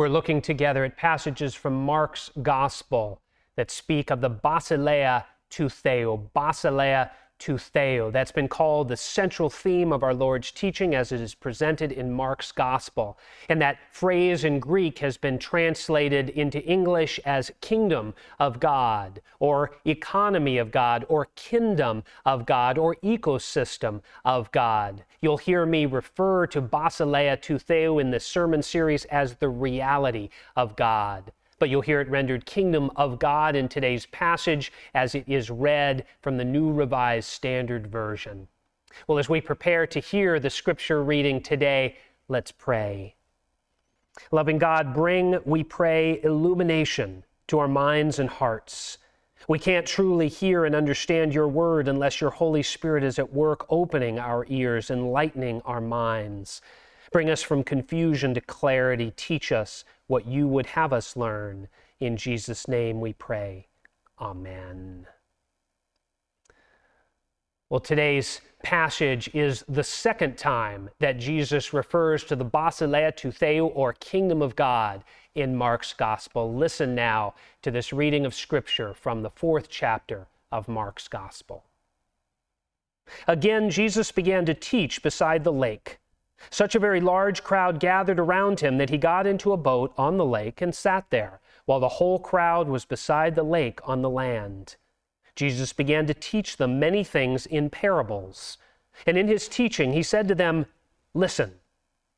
We're looking together at passages from Mark's Gospel that speak of the basileia tou theou, basileia tou theou. That's been called the central theme of our Lord's teaching as it is presented in Mark's Gospel. And that phrase in Greek has been translated into English as kingdom of God, or economy of God, or kingdom of God, or ecosystem of God. You'll hear me refer to Basileia tou theou in this sermon series as the reality of God but you'll hear it rendered kingdom of God in today's passage as it is read from the New Revised Standard Version. Well, as we prepare to hear the scripture reading today, let's pray. Loving God, bring, we pray, illumination to our minds and hearts. We can't truly hear and understand your word unless your Holy Spirit is at work opening our ears, enlightening our minds. Bring us from confusion to clarity. Teach us what you would have us learn. In Jesus' name we pray. Amen. Well, today's passage is the second time that Jesus refers to the Basileia tou theou or kingdom of God in Mark's gospel. Listen now to this reading of scripture from the fourth chapter of Mark's gospel. Again, Jesus began to teach beside the lake. Such a very large crowd gathered around him that he got into a boat on the lake and sat there, while the whole crowd was beside the lake on the land. Jesus began to teach them many things in parables. And in his teaching, he said to them, Listen,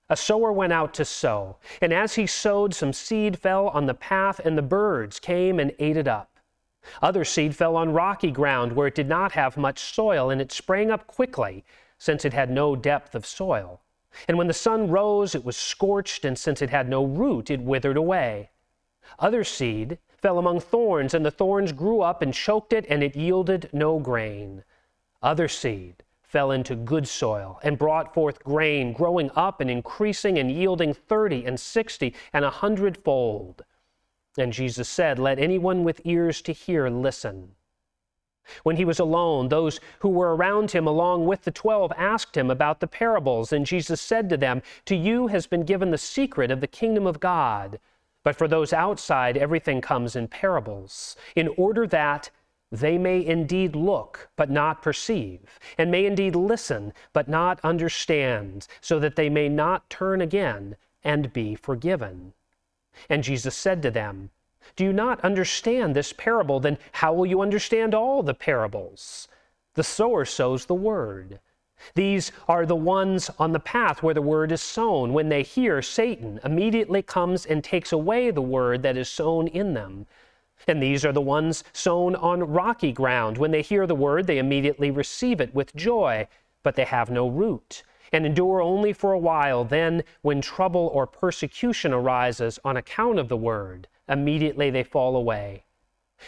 a sower went out to sow, and as he sowed, some seed fell on the path, and the birds came and ate it up. Other seed fell on rocky ground where it did not have much soil, and it sprang up quickly, since it had no depth of soil. And when the sun rose, it was scorched, and since it had no root, it withered away. Other seed fell among thorns, and the thorns grew up and choked it, and it yielded no grain. Other seed fell into good soil and brought forth grain, growing up and increasing and yielding thirty and sixty and a hundredfold. And Jesus said, Let anyone with ears to hear listen. When he was alone, those who were around him, along with the twelve, asked him about the parables, and Jesus said to them, To you has been given the secret of the kingdom of God. But for those outside, everything comes in parables, in order that they may indeed look, but not perceive, and may indeed listen, but not understand, so that they may not turn again and be forgiven. And Jesus said to them, do you not understand this parable? Then how will you understand all the parables? The sower sows the word. These are the ones on the path where the word is sown. When they hear, Satan immediately comes and takes away the word that is sown in them. And these are the ones sown on rocky ground. When they hear the word, they immediately receive it with joy, but they have no root and endure only for a while. Then, when trouble or persecution arises on account of the word, immediately they fall away.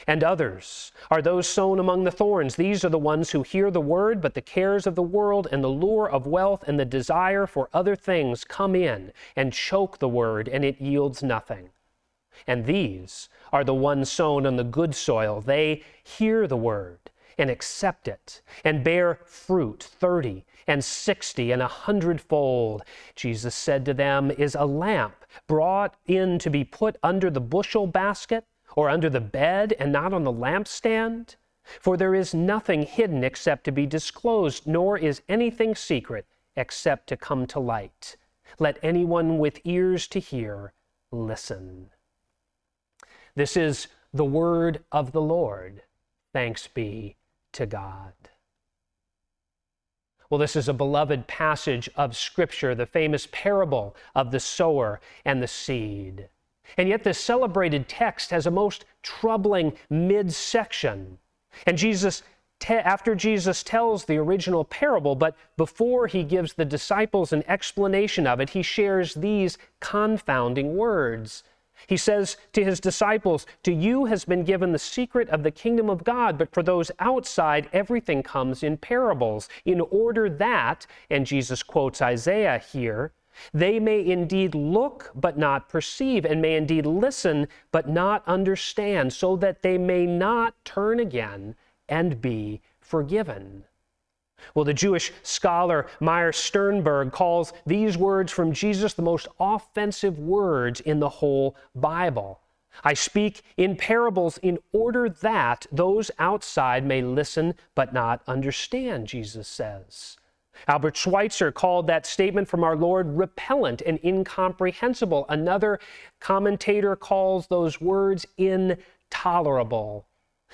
And others are those sown among the thorns. These are the ones who hear the word, but the cares of the world and the lure of wealth and the desire for other things come in and choke the word, and it yields nothing. And these are the ones sown on the good soil. They hear the word and accept it and bear fruit thirty and sixty and a hundredfold. Jesus said to them, Is a lamp brought in to be put under the bushel basket or under the bed and not on the lampstand? For there is nothing hidden except to be disclosed, nor is anything secret except to come to light. Let anyone with ears to hear listen. This is the word of the Lord. Thanks be to God. Well, this is a beloved passage of Scripture, the famous parable of the sower and the seed. And yet, this celebrated text has a most troubling midsection. And Jesus, te- after Jesus tells the original parable, but before he gives the disciples an explanation of it, he shares these confounding words. He says to his disciples, To you has been given the secret of the kingdom of God, but for those outside, everything comes in parables, in order that, and Jesus quotes Isaiah here, they may indeed look but not perceive, and may indeed listen but not understand, so that they may not turn again and be forgiven. Well, the Jewish scholar Meir Sternberg calls these words from Jesus the most offensive words in the whole Bible. I speak in parables in order that those outside may listen but not understand, Jesus says. Albert Schweitzer called that statement from our Lord repellent and incomprehensible. Another commentator calls those words intolerable.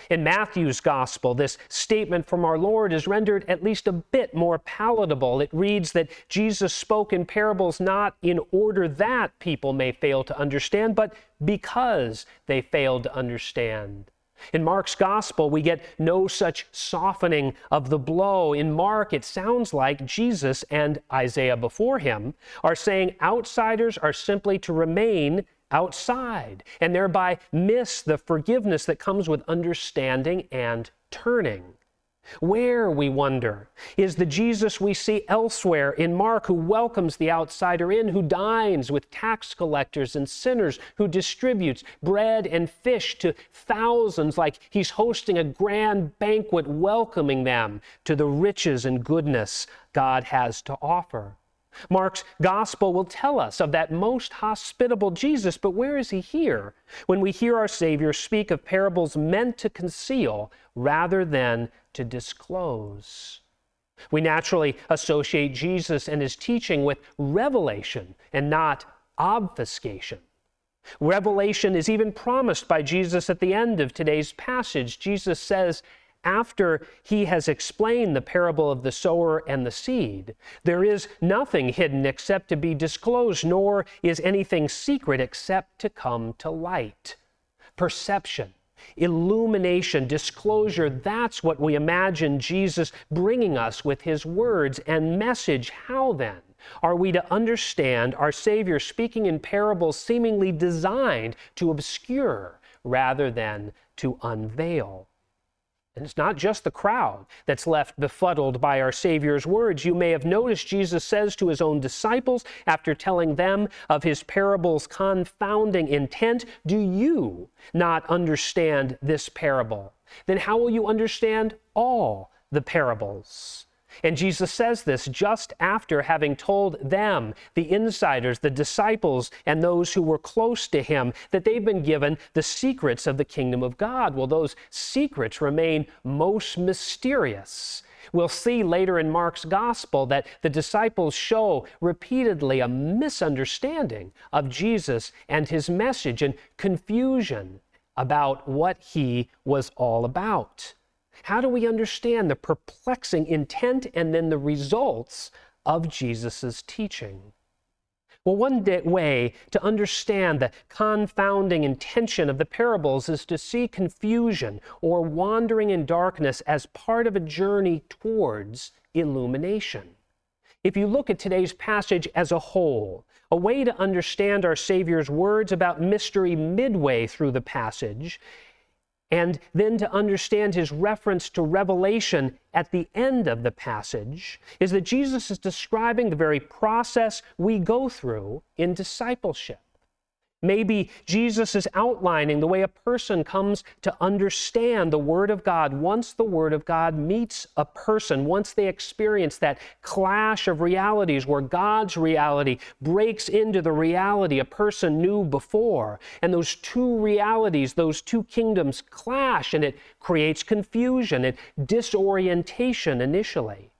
In Matthew's gospel, this statement from our Lord is rendered at least a bit more palatable. It reads that Jesus spoke in parables not in order that people may fail to understand, but because they failed to understand. In Mark's gospel, we get no such softening of the blow. In Mark, it sounds like Jesus and Isaiah before him are saying outsiders are simply to remain outside and thereby miss the forgiveness that comes with understanding and turning. Where, we wonder, is the Jesus we see elsewhere in Mark who welcomes the outsider in, who dines with tax collectors and sinners, who distributes bread and fish to thousands like he's hosting a grand banquet welcoming them to the riches and goodness God has to offer? Mark's gospel will tell us of that most hospitable Jesus, but where is he here when we hear our Savior speak of parables meant to conceal rather than to disclose? We naturally associate Jesus and his teaching with revelation and not obfuscation. Revelation is even promised by Jesus at the end of today's passage. Jesus says, after he has explained the parable of the sower and the seed. There is nothing hidden except to be disclosed, nor is anything secret except to come to light. Perception, illumination, disclosure that's what we imagine Jesus bringing us with his words and message. How then? Are we to understand our Savior speaking in parables seemingly designed to obscure rather than to unveil? And it's not just the crowd that's left befuddled by our Savior's words. You may have noticed Jesus says to his own disciples after telling them of his parable's confounding intent, Do you not understand this parable? Then how will you understand all the parables? And Jesus says this just after having told them, the insiders, the disciples, and those who were close to him, that they've been given the secrets of the kingdom of God. Well, those secrets remain most mysterious. We'll see later in Mark's gospel that the disciples show repeatedly a misunderstanding of Jesus and his message and confusion about what he was all about. How do we understand the perplexing intent and then the results of Jesus' teaching? Well, one way to understand the confounding intention of the parables is to see confusion or wandering in darkness as part of a journey towards illumination. If you look at today's passage as a whole, a way to understand our Savior's words about mystery midway through the passage and then to understand his reference to Revelation at the end of the passage is that Jesus is describing the very process we go through in discipleship. Maybe Jesus is outlining the way a person comes to understand the Word of God once the Word of God meets a person, once they experience that clash of realities where God's reality breaks into the reality a person knew before. And those two realities, those two kingdoms clash, and it creates confusion and disorientation initially.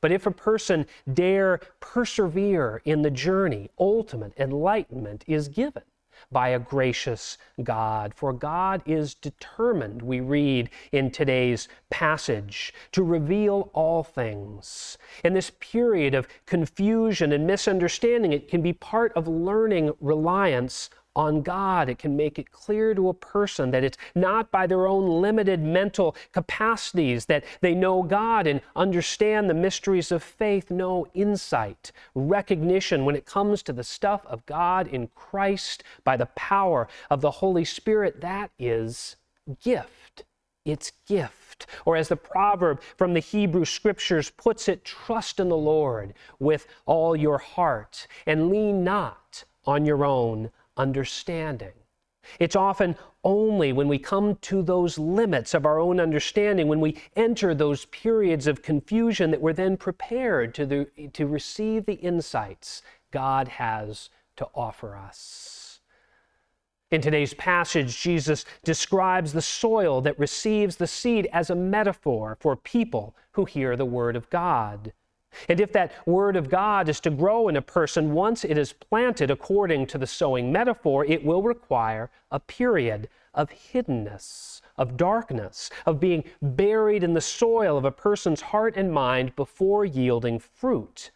But if a person dare persevere in the journey, ultimate enlightenment is given by a gracious God. For God is determined, we read in today's passage, to reveal all things. In this period of confusion and misunderstanding, it can be part of learning reliance on God. It can make it clear to a person that it's not by their own limited mental capacities that they know God and understand the mysteries of faith. No insight, recognition when it comes to the stuff of God in Christ by the power of the Holy Spirit. That is gift. It's gift. Or as the proverb from the Hebrew scriptures puts it, trust in the Lord with all your heart and lean not on your own understanding. It's often only when we come to those limits of our own understanding, when we enter those periods of confusion, that we're then prepared to, the, to receive the insights God has to offer us. In today's passage, Jesus describes the soil that receives the seed as a metaphor for people who hear the Word of God. And if that word of God is to grow in a person once it is planted according to the sowing metaphor, it will require a period of hiddenness, of darkness, of being buried in the soil of a person's heart and mind before yielding fruit.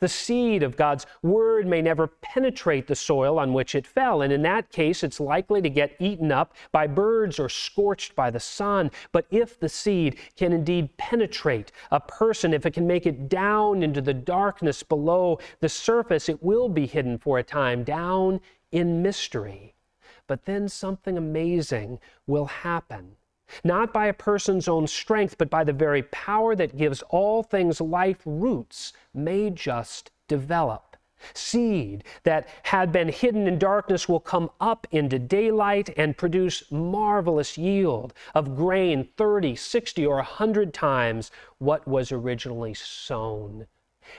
The seed of God's word may never penetrate the soil on which it fell, and in that case, it's likely to get eaten up by birds or scorched by the sun. But if the seed can indeed penetrate a person, if it can make it down into the darkness below the surface, it will be hidden for a time, down in mystery. But then something amazing will happen not by a person's own strength, but by the very power that gives all things life roots, may just develop. Seed that had been hidden in darkness will come up into daylight and produce marvelous yield of grain 30, 60, or 100 times what was originally sown.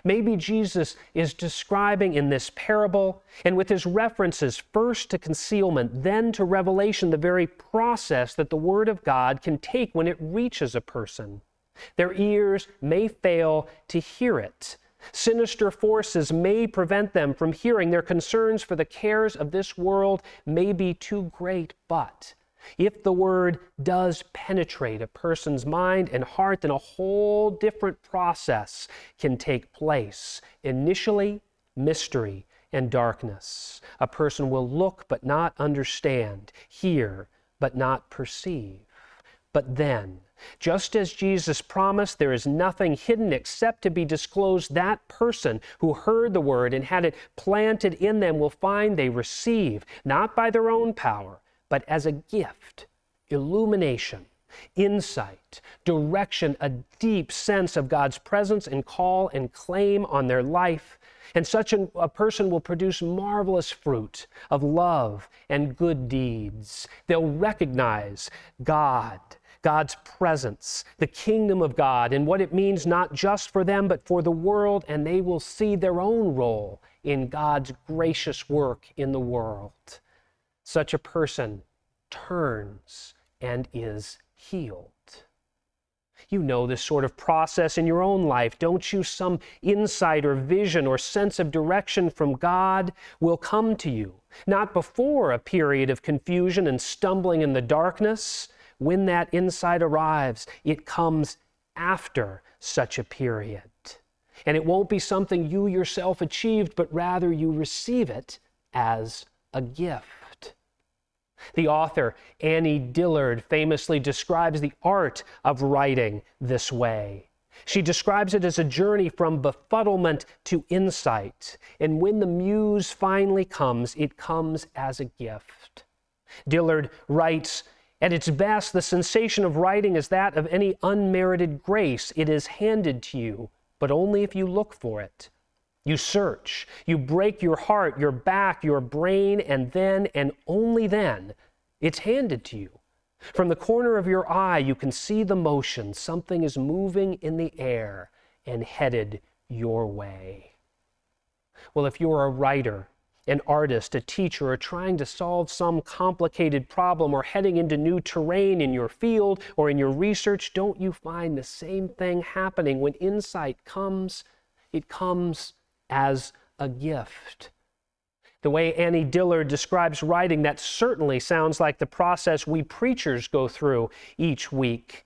Maybe Jesus is describing in this parable and with his references first to concealment, then to revelation, the very process that the Word of God can take when it reaches a person. Their ears may fail to hear it. Sinister forces may prevent them from hearing. Their concerns for the cares of this world may be too great, but if the word does penetrate a person's mind and heart, then a whole different process can take place. Initially, mystery and darkness. A person will look but not understand, hear but not perceive. But then, just as Jesus promised, there is nothing hidden except to be disclosed. That person who heard the word and had it planted in them will find they receive, not by their own power, but as a gift, illumination, insight, direction, a deep sense of God's presence and call and claim on their life. And such a, a, person will produce marvelous fruit of love and good deeds. They'll recognize God, God's presence, the kingdom of God, and what it means not just for them, but for the world, and they will see their own role in God's gracious work in the world such a person turns and is healed. You know this sort of process in your own life, don't you? Some insight or vision or sense of direction from God will come to you, not before a period of confusion and stumbling in the darkness. When that insight arrives, it comes after such a period. And it won't be something you yourself achieved, but rather you receive it as a gift. The author, Annie Dillard, famously describes the art of writing this way. She describes it as a journey from befuddlement to insight. And when the muse finally comes, it comes as a gift. Dillard writes, at its best, the sensation of writing is that of any unmerited grace. It is handed to you, but only if you look for it. You search, you break your heart, your back, your brain, and then, and only then, it's handed to you. From the corner of your eye, you can see the motion. Something is moving in the air and headed your way. Well, if you're a writer, an artist, a teacher, or trying to solve some complicated problem or heading into new terrain in your field or in your research, don't you find the same thing happening when insight comes? It comes as a gift. The way Annie Dillard describes writing, that certainly sounds like the process we preachers go through each week.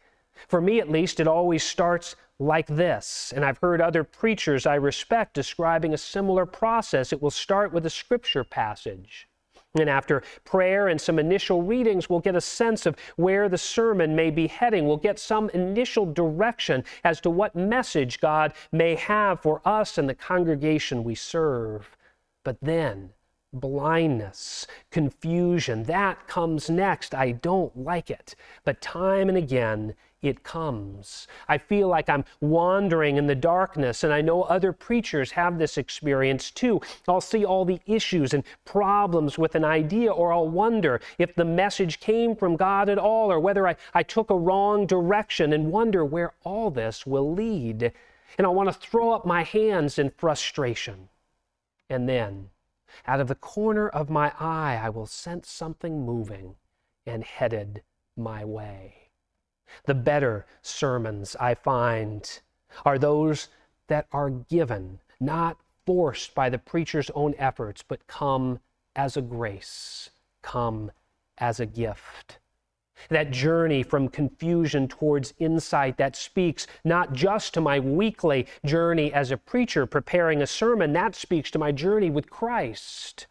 For me, at least, it always starts like this. And I've heard other preachers I respect describing a similar process. It will start with a scripture passage. And after prayer and some initial readings, we'll get a sense of where the sermon may be heading. We'll get some initial direction as to what message God may have for us and the congregation we serve. But then, blindness, confusion. That comes next. I don't like it. But time and again, it comes. I feel like I'm wandering in the darkness, and I know other preachers have this experience too. I'll see all the issues and problems with an idea, or I'll wonder if the message came from God at all, or whether I, I took a wrong direction and wonder where all this will lead. And I want to throw up my hands in frustration. And then, out of the corner of my eye, I will sense something moving and headed my way. The better sermons I find are those that are given, not forced by the preacher's own efforts, but come as a grace, come as a gift. That journey from confusion towards insight that speaks not just to my weekly journey as a preacher preparing a sermon, that speaks to my journey with Christ.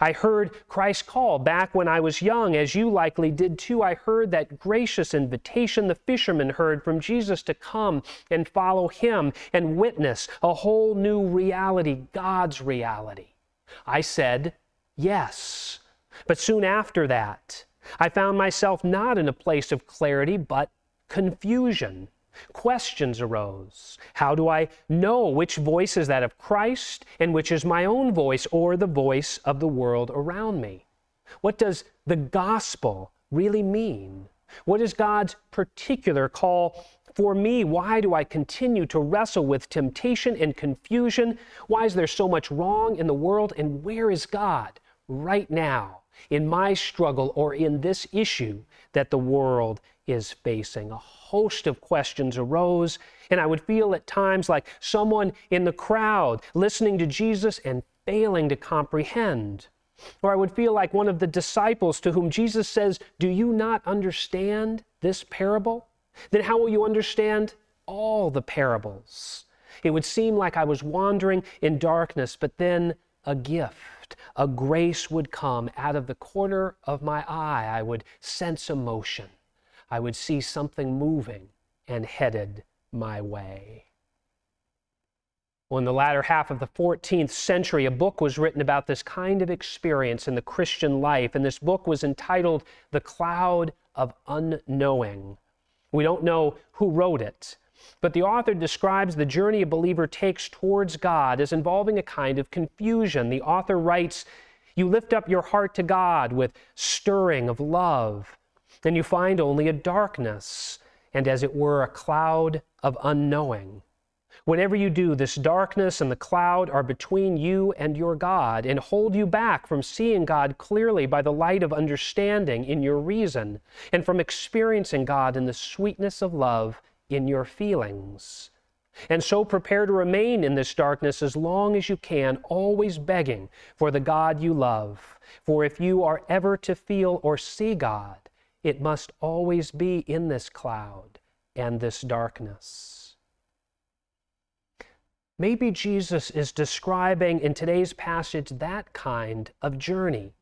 I heard Christ call back when I was young, as you likely did too. I heard that gracious invitation the fishermen heard from Jesus to come and follow him and witness a whole new reality, God's reality. I said, yes. But soon after that, I found myself not in a place of clarity, but confusion. Questions arose. How do I know which voice is that of Christ and which is my own voice or the voice of the world around me? What does the gospel really mean? What is God's particular call for me? Why do I continue to wrestle with temptation and confusion? Why is there so much wrong in the world? And where is God right now in my struggle or in this issue that the world is facing. A host of questions arose, and I would feel at times like someone in the crowd listening to Jesus and failing to comprehend. Or I would feel like one of the disciples to whom Jesus says, Do you not understand this parable? Then how will you understand all the parables? It would seem like I was wandering in darkness, but then a gift, a grace would come out of the corner of my eye. I would sense emotion. I would see something moving and headed my way. Well, in the latter half of the 14th century, a book was written about this kind of experience in the Christian life, and this book was entitled The Cloud of Unknowing. We don't know who wrote it, but the author describes the journey a believer takes towards God as involving a kind of confusion. The author writes, You lift up your heart to God with stirring of love then you find only a darkness and, as it were, a cloud of unknowing. Whatever you do, this darkness and the cloud are between you and your God and hold you back from seeing God clearly by the light of understanding in your reason and from experiencing God in the sweetness of love in your feelings. And so prepare to remain in this darkness as long as you can, always begging for the God you love. For if you are ever to feel or see God, it must always be in this cloud and this darkness. Maybe Jesus is describing in today's passage that kind of journey.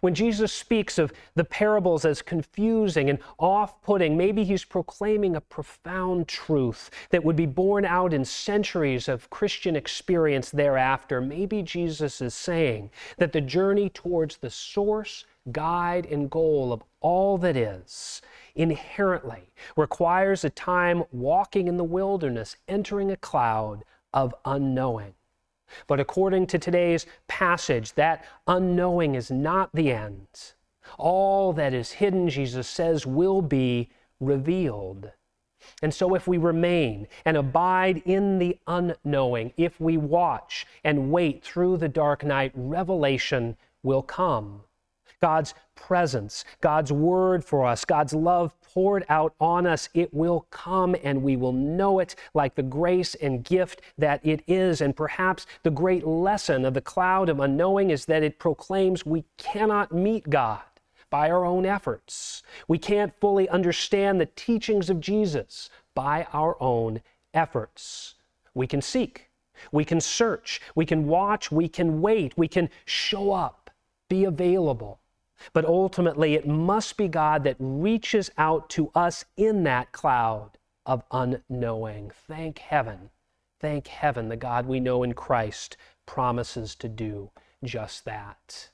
When Jesus speaks of the parables as confusing and off putting, maybe he's proclaiming a profound truth that would be borne out in centuries of Christian experience thereafter. Maybe Jesus is saying that the journey towards the source guide, and goal of all that is inherently requires a time walking in the wilderness, entering a cloud of unknowing. But according to today's passage, that unknowing is not the end. All that is hidden, Jesus says, will be revealed. And so, if we remain and abide in the unknowing, if we watch and wait through the dark night, revelation will come. God's presence, God's word for us, God's love poured out on us, it will come and we will know it like the grace and gift that it is. And perhaps the great lesson of the cloud of unknowing is that it proclaims we cannot meet God by our own efforts. We can't fully understand the teachings of Jesus by our own efforts. We can seek, we can search, we can watch, we can wait, we can show up, be available. But ultimately, it must be God that reaches out to us in that cloud of unknowing. Thank heaven. Thank heaven, the God we know in Christ promises to do just that.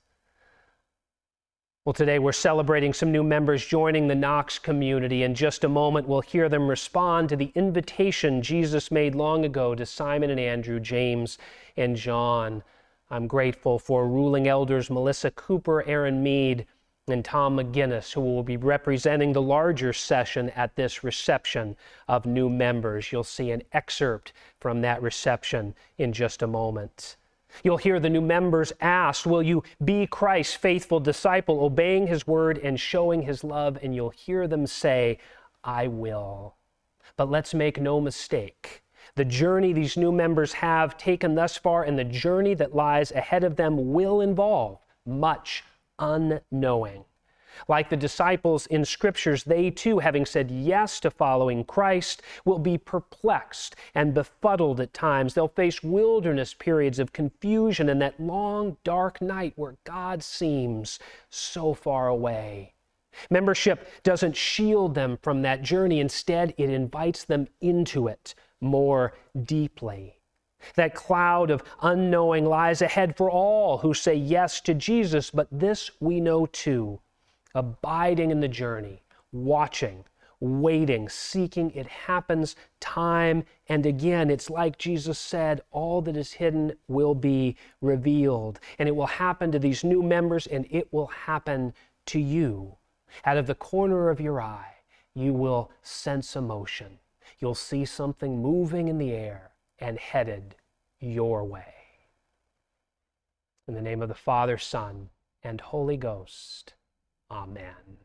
Well, today we're celebrating some new members joining the Knox community. In just a moment, we'll hear them respond to the invitation Jesus made long ago to Simon and Andrew, James and John. I'm grateful for ruling elders Melissa Cooper, Aaron Mead, and Tom McGinnis, who will be representing the larger session at this reception of new members. You'll see an excerpt from that reception in just a moment. You'll hear the new members asked, Will you be Christ's faithful disciple, obeying his word and showing his love? And you'll hear them say, I will. But let's make no mistake. The journey these new members have taken thus far and the journey that lies ahead of them will involve much unknowing. Like the disciples in scriptures, they too, having said yes to following Christ, will be perplexed and befuddled at times. They'll face wilderness periods of confusion and that long, dark night where God seems so far away. Membership doesn't shield them from that journey, instead, it invites them into it more deeply. That cloud of unknowing lies ahead for all who say yes to Jesus, but this we know too abiding in the journey, watching, waiting, seeking. It happens time and again. It's like Jesus said all that is hidden will be revealed. And it will happen to these new members, and it will happen to you. Out of the corner of your eye, you will sense emotion. You'll see something moving in the air and headed your way. In the name of the Father, Son, and Holy Ghost. Amen.